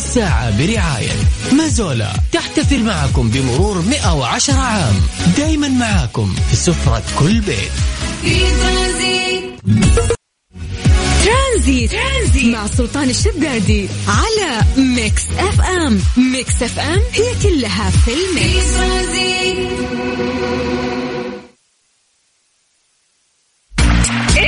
الساعة برعاية مازولا. تحتفل معكم بمرور 110 عام. دايما معاكم في سفرة كل بيت. ترانزيت. ترانزيت. مع سلطان الشدادي على ميكس اف ام. ميكس اف ام هي كلها في ال mix.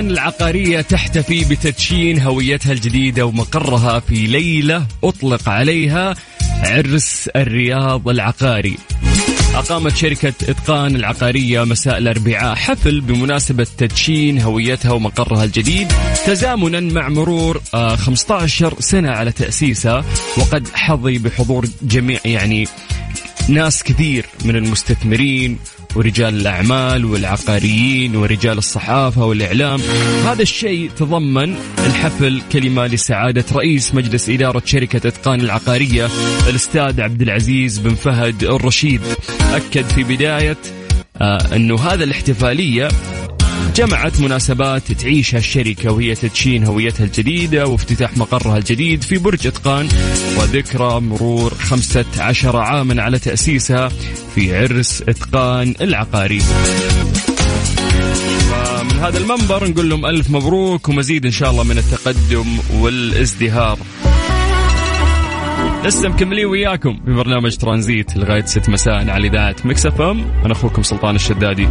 إتقان العقارية تحتفي بتدشين هويتها الجديدة ومقرها في ليلة أطلق عليها عرس الرياض العقاري. أقامت شركة إتقان العقارية مساء الأربعاء حفل بمناسبة تدشين هويتها ومقرها الجديد تزامنا مع مرور آه، 15 سنة على تأسيسها وقد حظي بحضور جميع يعني ناس كثير من المستثمرين ورجال الأعمال والعقاريين ورجال الصحافة والإعلام. هذا الشيء تضمن الحفل كلمة لسعادة رئيس مجلس إدارة شركة إتقان العقارية الأستاذ عبد العزيز بن فهد الرشيد. أكد في بداية آه أنه هذا الاحتفالية جمعت مناسبات تعيشها الشركة وهي تدشين هويتها الجديدة وافتتاح مقرها الجديد في برج إتقان. وذكرى مرور 15 عاما على تأسيسها في عرس إتقان العقاري. ومن هذا المنبر نقول لهم ألف مبروك ومزيد إن شاء الله من التقدم والازدهار. لسه مكملين وياكم في برنامج ترانزيت لغاية 6 مساء على إذاعة مكس أف أم. أنا أخوكم سلطان الشدادي.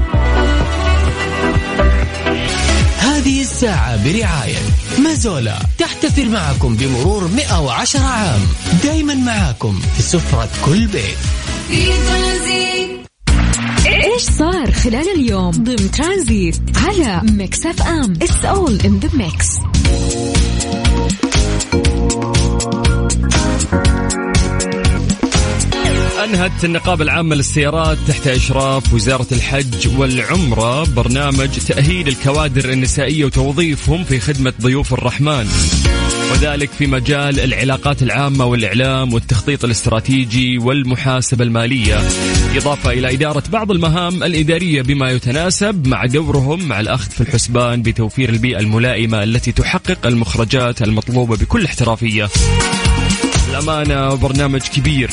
الساعة برعاية. مازولا تحتفل معكم بمرور 110 عام. دايما معاكم في سفرة كل بيت. إيش صار خلال اليوم؟ ضمن ترانزيت على ميكس أف أم. it's all in the mix أنهت النقابة العامة للسيارات تحت إشراف وزارة الحج والعمرة برنامج تأهيل الكوادر النسائية وتوظيفهم في خدمة ضيوف الرحمن. وذلك في مجال العلاقات العامة والإعلام والتخطيط الاستراتيجي والمحاسبة المالية. إضافة إلى إدارة بعض المهام الإدارية بما يتناسب مع دورهم مع الأخذ في الحسبان بتوفير البيئة الملائمة التي تحقق المخرجات المطلوبة بكل احترافية. الأمانة برنامج كبير.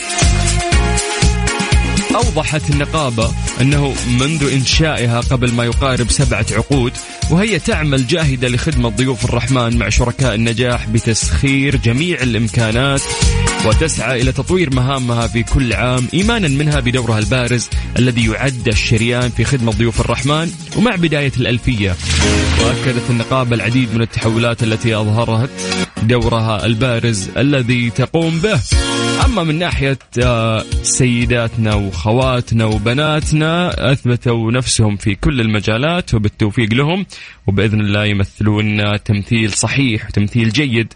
أوضحت النقابة أنه منذ إنشائها قبل ما يقارب سبعة عقود وهي تعمل جاهدة لخدمة ضيوف الرحمن مع شركاء النجاح بتسخير جميع الإمكانات وتسعى إلى تطوير مهامها في كل عام إيمانا منها بدورها البارز الذي يعد الشريان في خدمة ضيوف الرحمن ومع بداية الألفية. وأكدت النقابة العديد من التحولات التي أظهرت دورها البارز الذي تقوم به. أما من ناحية آه، سيداتنا وخواتنا وبناتنا أثبتوا نفسهم في كل المجالات وبالتوفيق لهم وبإذن الله يمثلون تمثيل صحيح وتمثيل جيد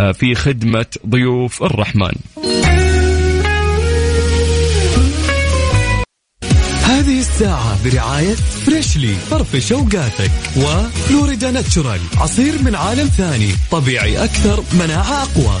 آه، في خدمة ضيوف الرحمن. هذه الساعة برعاية فريشلي فرفش اوقاتك وفلوريدا ناتشورال عصير من عالم ثاني طبيعي أكثر مناعة أقوى.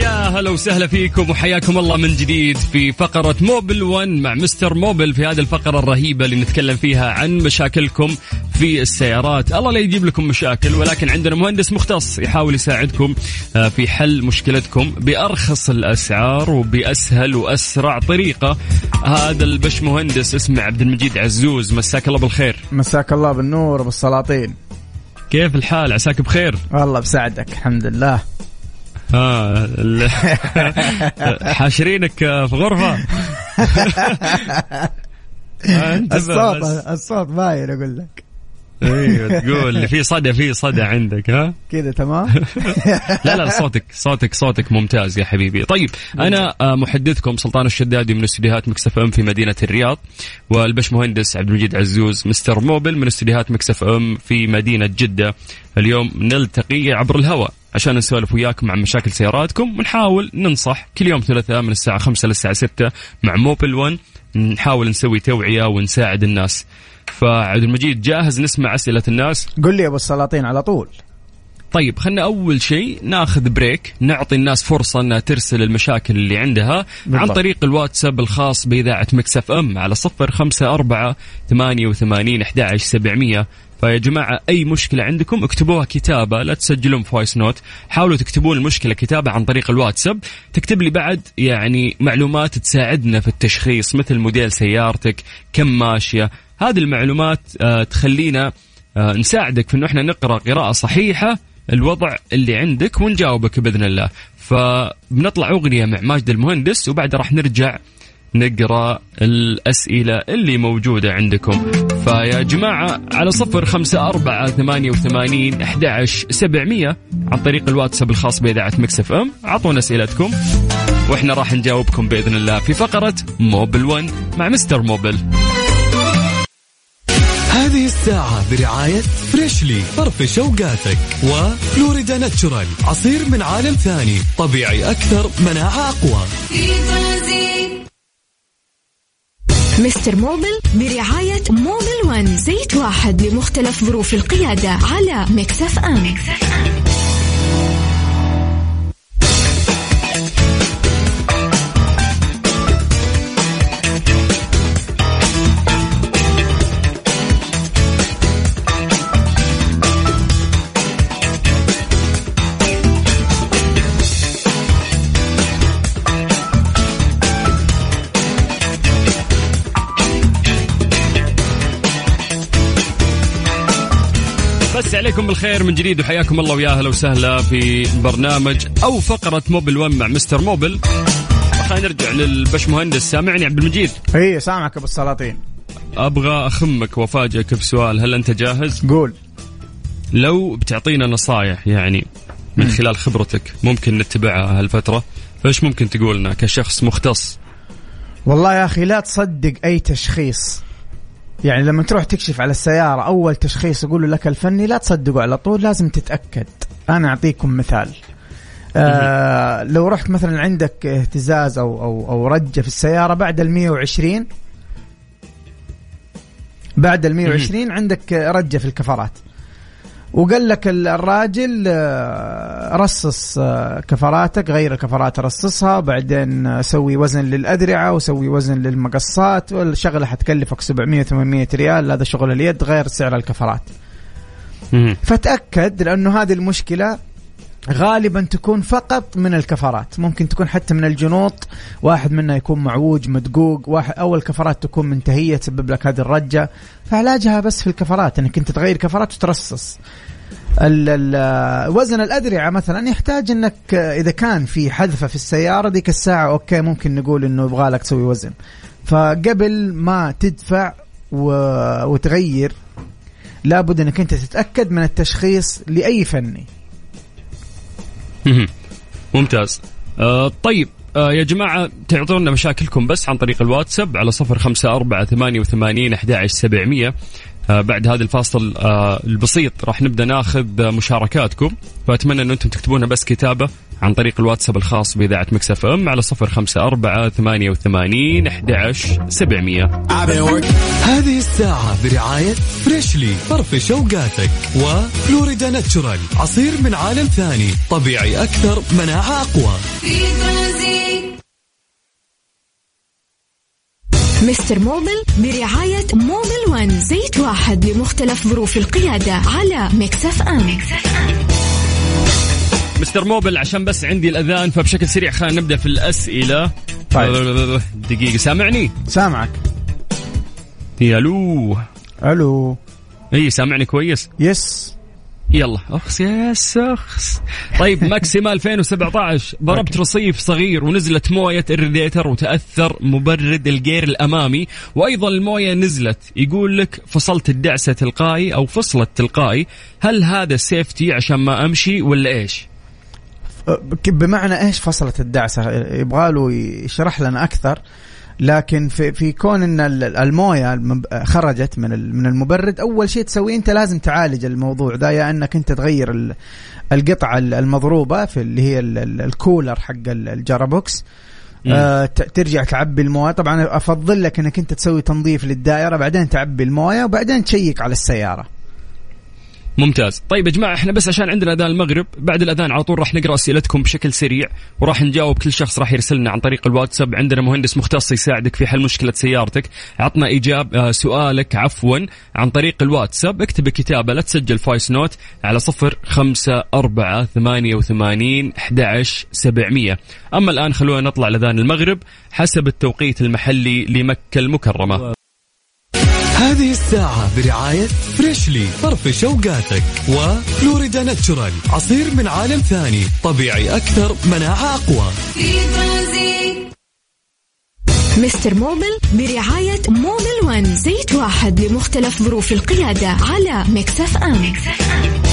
يا هلا وسهلا فيكم وحياكم الله من جديد في فقرة موبل 1 مع مستر موبل في هذه الفقرة الرهيبة اللي نتكلم فيها عن مشاكلكم في السيارات. الله لا يجيب لكم مشاكل ولكن عندنا مهندس مختص يحاول يساعدكم آه، في حل مشكلتكم بأرخص الأسعار وبأسهل وأسرع طريقة. هذا البش مهندس اسمه عبد المجيد عزوز. مساك الله بالخير. مساك الله بالنور بالسلاطين كيف الحال؟ عساك بخير؟ والله بساعدك الحمد لله. ها حاشرينك في غرفة. انتبه الصوت. الصوت باين أقول لك. أيوه تقول في صدى في صدى عندك ها؟ كذا تمام؟ لا لا صوتك صوتك صوتك ممتاز يا حبيبي. طيب أنا آه، محدثكم سلطان الشدادي من استديوهات مكسف ام في مدينة الرياض والبش مهندس عبد المجيد عزوز مستر موبل من استديوهات مكس اف ام في مدينة جدة. اليوم نلتقي عبر الهواء. عشان نسولف وياكم عن مشاكل سياراتكم ونحاول ننصح كل يوم ثلاثاء من الساعة 5 للساعة 6 مع موبل 1 نحاول نسوي توعية ونساعد الناس. فعبد المجيد جاهز نسمع أسئلة الناس؟ قل لي يا أبو السلاطين على طول. طيب خلنا أول شيء ناخذ break نعطي الناس فرصة أنها ترسل المشاكل اللي عندها بالضبط. عن طريق الواتساب الخاص بإذاعة مكس أف أم على صفر خمسة أربعة ثمانية وثمانين أحد سبعمية. فيا جماعة أي مشكلة عندكم اكتبوها كتابة لا تسجلون في voice note حاولوا تكتبون المشكلة كتابة عن طريق الواتساب. تكتب لي بعد يعني معلومات تساعدنا في التشخيص مثل موديل سيارتك كم ماشية. هذه المعلومات آه، تخلينا آه، نساعدك في إنه إحنا نقرأ قراءة صحيحة الوضع اللي عندك ونجاوبك بإذن الله. فبنطلع أغنية مع ماجد المهندس وبعد راح نرجع نقرأ الأسئلة اللي موجودة عندكم. فيا جماعة على صفر خمسة أربعة ثمانية وثمانين أحد سبعمية عن طريق الواتساب الخاص بإذاعة مكس أف أم. أعطونا أسئلتكم وإحنا راح نجاوبكم بإذن الله في فقرة موبل 1 مع مستر موبل. هذه الساعة برعاية فريشلي فرفش اوقاتك وفلوريدا ناتشورال عصير من عالم ثاني طبيعي أكثر مناعة أقوى. مستر موبل برعاية موبل one زيت واحد لمختلف ظروف القيادة على مكس أف أم. بس عليكم بالخير من جديد وحياكم الله ويا أهلا وسهلا في برنامج أو فقرة موبل 1 مع مستر موبل خلينا نرجع للبش مهندس سامعني عبد المجيد؟ إي سامعك أبو السلاطين. أبغى أخمك وأفاجئك بسؤال. هل أنت جاهز؟ قول. لو بتعطينا نصايح يعني من خلال خبرتك ممكن نتبعها هالفترة فإيش ممكن تقولنا كشخص مختص؟ والله يا أخي لا تصدق أي تشخيص. يعني لما تروح تكشف على السيارة أول تشخيص يقول لك الفني لا تصدقه على طول لازم تتأكد. أنا أعطيكم مثال. آه لو رحت مثلا عندك اهتزاز أو, أو, أو رجة في السيارة بعد ال 120 بعد ال 120 عندك رجة في الكفرات. وقال لك ال- الراجل آه، رصص آه، كفراتك غير الكفرات رصصها بعدين سوي وزن للأدرعة وسوي وزن للمقصات والشغلة حتكلفك 700 800 ريال هذا شغل اليد غير سعر الكفرات. فتأكد لأنه هذه المشكلة غالبا تكون فقط من الكفرات. ممكن تكون حتى من الجنوط. واحد منها يكون معوج مدقوق. واحد أو الكفرات تكون منتهية تسبب لك هذه الرجة. فعلاجها بس في الكفرات إنك أنت تغير كفرات وترصص. ال- ال- وزن الأدرعة مثلا يحتاج إنك إذا كان في حذفة في السيارة ديك الساعة أوكي ممكن نقول إنه يبغى لك تسوي وزن. فقبل ما تدفع. وتغير لابد إنك أنت تتأكد من التشخيص لأي فني. ممتاز. آه طيب آه يا جماعة تعطونا مشاكلكم بس عن طريق الواتساب على صفر خمسة أربعة ثمانية وثمانين أحد سبعمية. آه بعد هذا الفاصل آه البسيط راح نبدأ ناخذ مشاركاتكم. فأتمنى أن أنتم تكتبونها بس كتابة عن طريق الواتساب الخاص بإذاعة مكسف أم على صفر خمسة أربعة ثمانية وثمانين أحد سبعمية. هذه الساعة برعاية فريشلي فرفش اوقاتك وفلوريدا ناتشورال عصير من عالم ثاني طبيعي أكثر مناعة أقوى. مستر موبل برعاية موبل one زيت واحد لمختلف ظروف القيادة على مكس أف أم. مستر موبل عشان بس عندي الأذان فبشكل سريع خلينا نبدأ في الأسئلة. طيب. دقيقة سامعني؟ سامعك. يا لو ألو. إي سامعني كويس؟ yes. يلا. أخس يا سخس طيب ماكسيما 2017 ضربت رصيف صغير ونزلت موية الريديتر وتأثر مبرد الجير الأمامي. وأيضا الموية نزلت. يقول لك فصلت الدعسة تلقائي أو فصلت تلقائي. هل هذا safety عشان ما أمشي ولا إيش؟ بمعنى إيش فصلت الدعسة؟ يبغى له يشرح لنا أكثر. لكن في في كون إن الموية خرجت من من المبرد أول شيء تسويه أنت لازم تعالج الموضوع ذا يا إنك أنت تغير القطعة المضروبة في اللي هي الكولر حق الجيربوكس. آه ترجع تعبي الموية. طبعا أفضل لك إنك أنت تسوي تنظيف للدائرة بعدين تعبي الموية وبعدين تشيك على السيارة. ممتاز. طيب يا جماعة إحنا بس عشان عندنا أذان المغرب بعد الأذان على طول راح نقرأ أسئلتكم بشكل سريع وراح نجاوب كل شخص راح يرسلنا عن طريق الواتساب. عندنا مهندس مختص يساعدك في حل مشكلة سيارتك. عطنا اجاب آه سؤالك عفوا عن طريق الواتساب. اكتب كتابه لا تسجل voice note على صفر خمسة أربعة ثمانية وثمانين سبعمية. أما الآن خلونا نطلع لأذان المغرب حسب التوقيت المحلي لمكة المكرمة. هذه الساعة برعاية فريشلي فرفش اوقاتك وفلوريدا ناتشورال عصير من عالم ثاني طبيعي أكثر مناعة أقوى مستر موبل برعاية موبل ون زيت واحد لمختلف ظروف القيادة على مكسف أم, مكسف أم.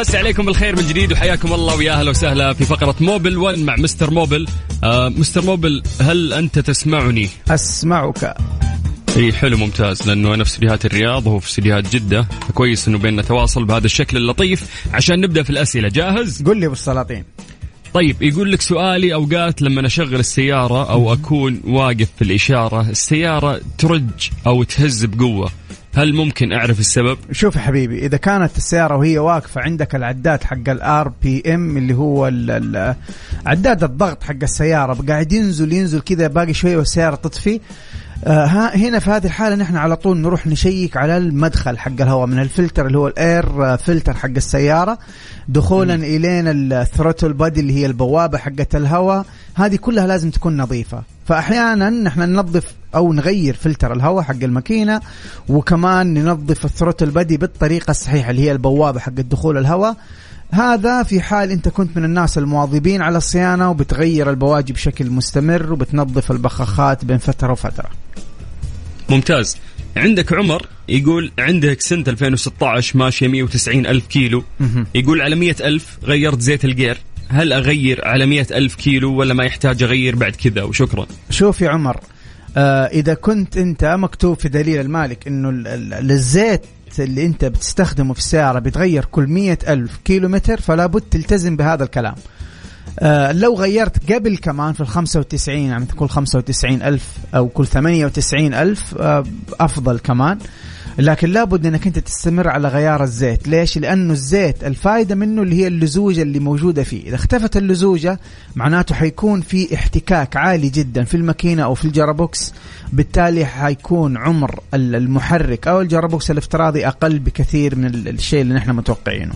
مسي عليكم بالخير من جديد وحياكم الله ويا أهلا وسهلا في فقرة موبل 1 مع مستر موبل. آه مستر موبل هل أنت تسمعني؟ أسمعك. إي حلو ممتاز لأنه أنا في استديوهات الرياض وهو في استديوهات جدة. فكويس إنه بيننا تواصل بهذا الشكل اللطيف. عشان نبدأ في الأسئلة جاهز؟ قل لي أبو السلاطين. طيب يقول لك سؤالي أوقات لما أشغل السيارة أو أكون واقف في الإشارة السيارة ترج أو تهز بقوة. هل ممكن أعرف السبب؟ شوف يا حبيبي إذا كانت السيارة وهي واقفة عندك العداد حق ال RPM اللي هو عداد الضغط حق السيارة قاعد ينزل ينزل كذا باقي شوية والسيارة تطفي هنا في هذه الحالة نحن على طول نروح نشيك على المدخل حق الهواء من الفلتر اللي هو ال air filter حق السيارة دخولا م. الين ال throttle body اللي هي البوابة حقه الهواء هذه كلها لازم تكون نظيفة فاحيانا نحن ننظف أو نغير فلتر الهواء حق الماكينة وكمان ننظف الثروتل بادي بالطريقة الصحيحة اللي هي البوابة حق دخول الهواء هذا في حال أنت كنت من الناس المواظبين على الصيانة وبتغير البواجي بشكل مستمر وبتنظف البخاخات بين فترة وفترة. ممتاز. عندك عمر يقول عندك سنة 2016 ماشية 190 ألف كيلو. يقول على 100 ألف غيرت زيت الجير. هل أغير على 100 ألف كيلو ولا ما يحتاج أغير بعد كذا؟ وشكرا. شوف يا عمر آه إذا كنت أنت مكتوب في دليل المالك أنه الزيت اللي أنت بتستخدمه في السيارة بيتغير كل مية ألف كيلو متر فلا بد تلتزم بهذا الكلام. آه لو غيرت قبل كمان في ال 95 يعني كل 95 ألف أو كل 98 ألف آه أفضل كمان. لكن لابد إنك أنت تستمر على غيار الزيت. ليش؟ لأنه الزيت الفائدة منه اللي هي اللزوجة اللي موجودة فيه. إذا اختفت اللزوجة معناته حيكون في احتكاك عالي جدا في الماكينة أو في الجيربوكس. بالتالي حيكون عمر المحرك أو الجيربوكس الافتراضي أقل بكثير من الشيء اللي نحن متوقعينه.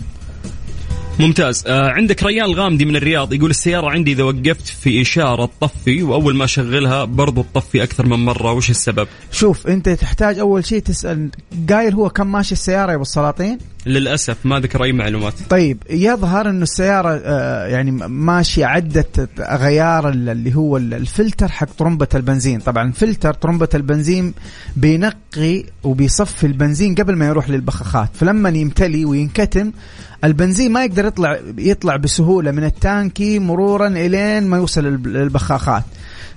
ممتاز آه عندك ريان الغامدي من الرياض يقول السيارة عندي إذا وقفت في إشارة تطفي وأول ما أشغلها برضو تطفي أكثر من مرة وش السبب؟ شوف أنت تحتاج أول شيء تسأل، قايل هو كم ماشي السيارة يا أبو السلاطين؟ للأسف ما ذكر أي معلومات. طيب يظهر أنه السيارة آه يعني ماشية عدة غيار اللي هو الفلتر حق طرمبة البنزين. طبعا فلتر طرمبة البنزين بينقي وبيصفي البنزين قبل ما يروح للبخاخات. فلما يمتلي وينكتم البنزين ما يقدر يطلع يطلع بسهولة من التانكي مرورا إلين ما يوصل للبخاخات.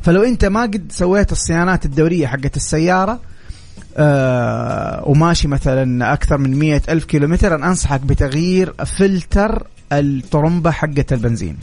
فلو أنت ما قد سويت الصيانات الدورية حقت السيارة آه وماشي مثلا أكثر من مية ألف كيلومتر أنا أنصحك بتغيير فلتر الطرمبة حقت البنزين.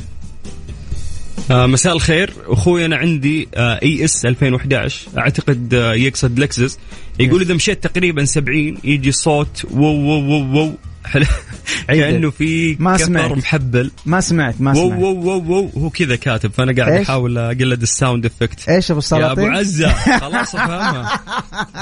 آه مساء الخير. أخوي أنا عندي آه ES 2011 أعتقد آه يقصد لكزس يقول إذا مشيت تقريبا 70 يجي صوت وو وو وو, وو كأنه في ما كفر سمعت. محبل. ما سمعت ما وو سمعت. وو وو وو هو كذا كاتب فأنا قاعد؟ أحاول أقلد الساوند افكت إيش أبو يا أبو السلاطين عزة. خلاص أفهمها.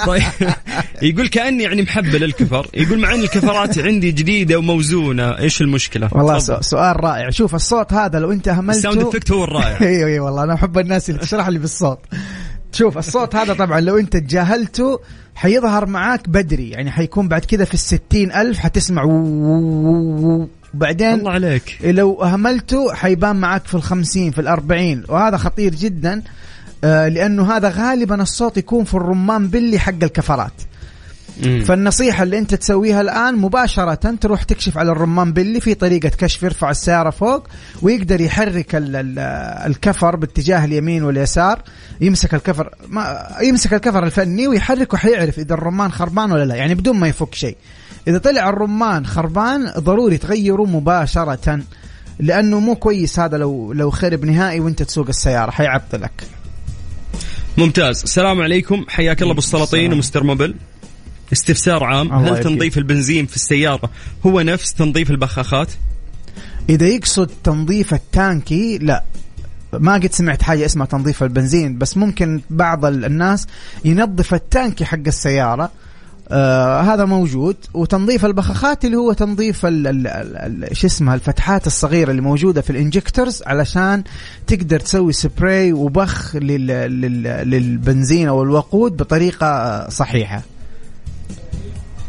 طيب. يقول كأني يعني محبل الكفر. يقول مع إن الكفرات عندي جديدة وموزونة. إيش المشكلة؟ والله. سو- سؤال رائع. شوف الصوت هذا لو أنت الساوند اهملته افكت هو الرائع. أيوه أيوه والله أنا أحب الناس اللي تشرح لي بالصوت. شوف الصوت هذا طبعا لو أنت تجاهلته حيظهر معاك بدري يعني حيكون بعد كذا في الستين ألف حتسمع وبعدين الله عليك. لو أهملته حيبان معاك في الخمسين في الأربعين. وهذا خطير جدا آه، لأنه هذا غالبا الصوت يكون في الرمان بلي حق الكفرات. مم. فالنصيحة اللي أنت تسويها الآن مباشرة تروح تكشف على الرمان بلي في طريقة كشف يرفع السيارة فوق ويقدر يحرك ال- ال- الكفر باتجاه اليمين واليسار يمسك الكفر ما يمسك الكفر الفني ويحرك وحيعرف إذا الرمان خربان ولا لا يعني بدون ما يفك شيء. إذا طلع الرمان خربان ضروري تغيره مباشرة لأنه مو كويس هذا لو لو خرب نهائي وأنت تسوق السيارة حيعطلك. ممتاز. السلام عليكم. حياك الله أبو السلاطين. ومستر موبل استفسار عام هل. تنظيف البنزين في السيارة هو نفس تنظيف البخاخات؟ إذا يقصد تنظيف التانكي لا. ما قد سمعت حاجة اسمها تنظيف البنزين بس ممكن بعض ال- الناس ينظف التانكي حق السيارة آه هذا موجود. وتنظيف البخاخات اللي هو تنظيف شو اسمها الفتحات الصغيرة اللي موجودة في ال injectors علشان تقدر تسوي سبراي وبخ لل لل للبنزين أو الوقود بطريقة صحيحة.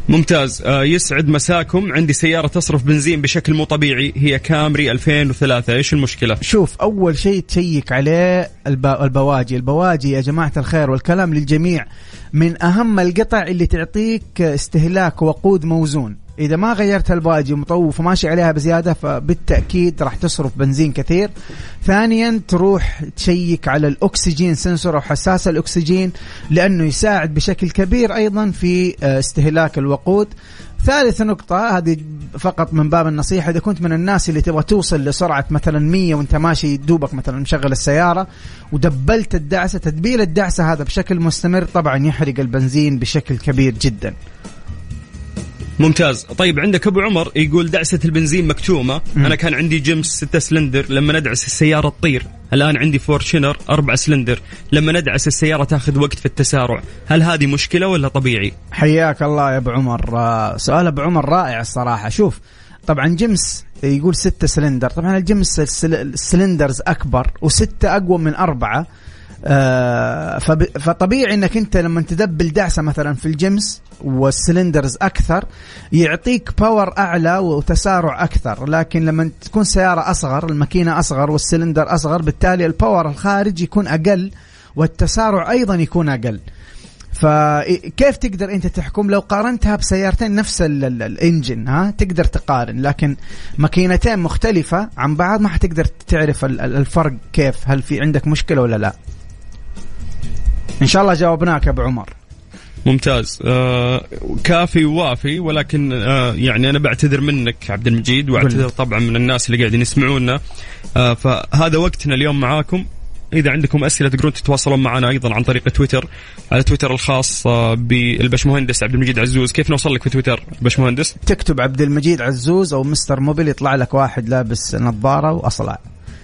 ممتاز. آه يسعد مساكم. عندي سيارة تصرف بنزين بشكل مو طبيعي. هي كامري 2003 إيش المشكلة؟ شوف أول شيء تشيك عليه الب... البواجي. البواجي يا جماعة الخير والكلام للجميع من أهم القطع اللي تعطيك استهلاك وقود موزون. إذا ما غيرت البواجي مطوف وماشي عليها بزيادة فبالتأكيد راح تصرف بنزين كثير. ثانيا تروح تشيك على ال oxygen sensor أو حساس الأكسجين لأنه يساعد بشكل كبير أيضا في آه، استهلاك الوقود. ثالث نقطة هذه فقط من باب النصيحة إذا كنت من الناس اللي تبغى توصل لسرعة مثلا 100 وأنت ماشي دوبك مثلا مشغل السيارة ودبلت الدعسة تدبيل الدعسة هذا بشكل مستمر طبعا يحرق البنزين بشكل كبير جدا. ممتاز. طيب عندك أبو عمر يقول دعسة البنزين مكتومة. مم. أنا كان عندي جيمس 6 سلندر. لما ندعس السيارة تطير. الآن عندي فورشنر 4 سلندر. لما ندعس السيارة تاخذ وقت في التسارع. هل هذه مشكلة ولا طبيعي؟ حياك الله يا أبو عمر. آه، سؤال أبو عمر رائع الصراحة. شوف طبعا جيمس يقول ستة سلندر. طبعا الجيمس ال cyl- ال cylinders أكبر وستة أقوى من أربعة. فطبيعي انك انت لما تدبل دعسة مثلا في الجيمس وال cylinders أكثر يعطيك power أعلى وتسارع أكثر. لكن لما تكون سيارة أصغر الماكينة أصغر والسلندر أصغر بالتالي ال power الخارج يكون أقل والتسارع أيضا يكون أقل. فكيف تقدر أنت تحكم؟ لو قارنتها بسيارتين نفس ال- ال- الإنجن ها تقدر تقارن. لكن ماكينتين مختلفة عن بعض ما حتقدر تعرف ال- ال- الفرق كيف هل في عندك مشكلة ولا لا. إن شاء الله جاوبناك يا أبو عمر. ممتاز. آه كافي ووافي ولكن آه يعني أنا بعتذر منك عبد المجيد وأعتذر طبعا من الناس اللي قاعدين يسمعونا. آه فهذا وقتنا اليوم معاكم. إذا عندكم أسئلة تقدرون تتواصلون معنا أيضا عن طريق تويتر على تويتر الخاص آه بالبشمهندس عبد المجيد عزوز. كيف نوصل لك في تويتر بشمهندس؟ تكتب عبد المجيد عزوز أو مستر موبيل يطلع لك واحد لابس نظارة واصلع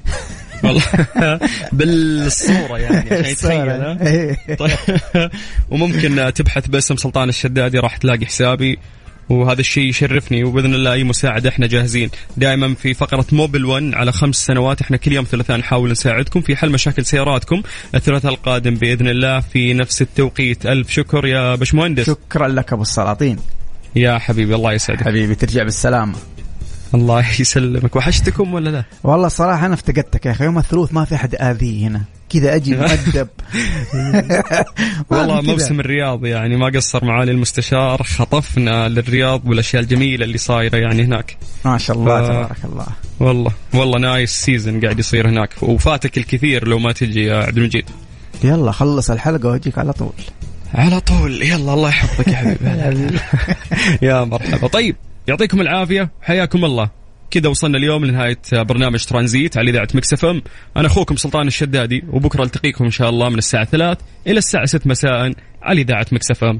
والله. بالصورة يعني عشان يتخيل ها؟ إيه. طيب. وممكن تبحث باسم سلطان الشدادي راح تلاقي حسابي وهذا الشيء يشرفني وبإذن الله أي مساعدة إحنا جاهزين. دائما في فقرة موبل 1 على خمس سنوات إحنا كل يوم ثلاثاء نحاول نساعدكم في حل مشاكل سياراتكم الثلاثاء القادم بإذن الله. في نفس التوقيت ألف شكر يا بشمهندس شكرا لك أبو السلاطين. يا حبيبي الله يسعدك. حبيبي ترجع بالسلامة. الله يسلمك. وحشتكم ولا لا؟ والله الصراحة أنا افتقدتك يا أخي. يوم الثلوث ما في أحد آذي هنا. كذا أجي مؤدب. والله. موسم الرياض يعني ما قصر معالي المستشار. خطفنا للرياض والأشياء الجميلة اللي صايرة يعني هناك. ما شاء الله ف- تبارك الله. والله والله nice season قاعد يصير هناك. وفاتك الكثير لو ما تجي يا عبد المجيد. يلا خلص الحلقة وأجيك على طول. على طول. يلا الله يحفظك يا حبيبي. يا مرحبا. طيب يعطيكم العافية. حياكم الله. كذا وصلنا اليوم لنهاية برنامج ترانزيت على إذاعة Mix FM. أنا أخوكم سلطان الشدادي وبكرة ألتقيكم إن شاء الله من الساعة 3 إلى الساعة 6 مساء على إذاعة Mix FM.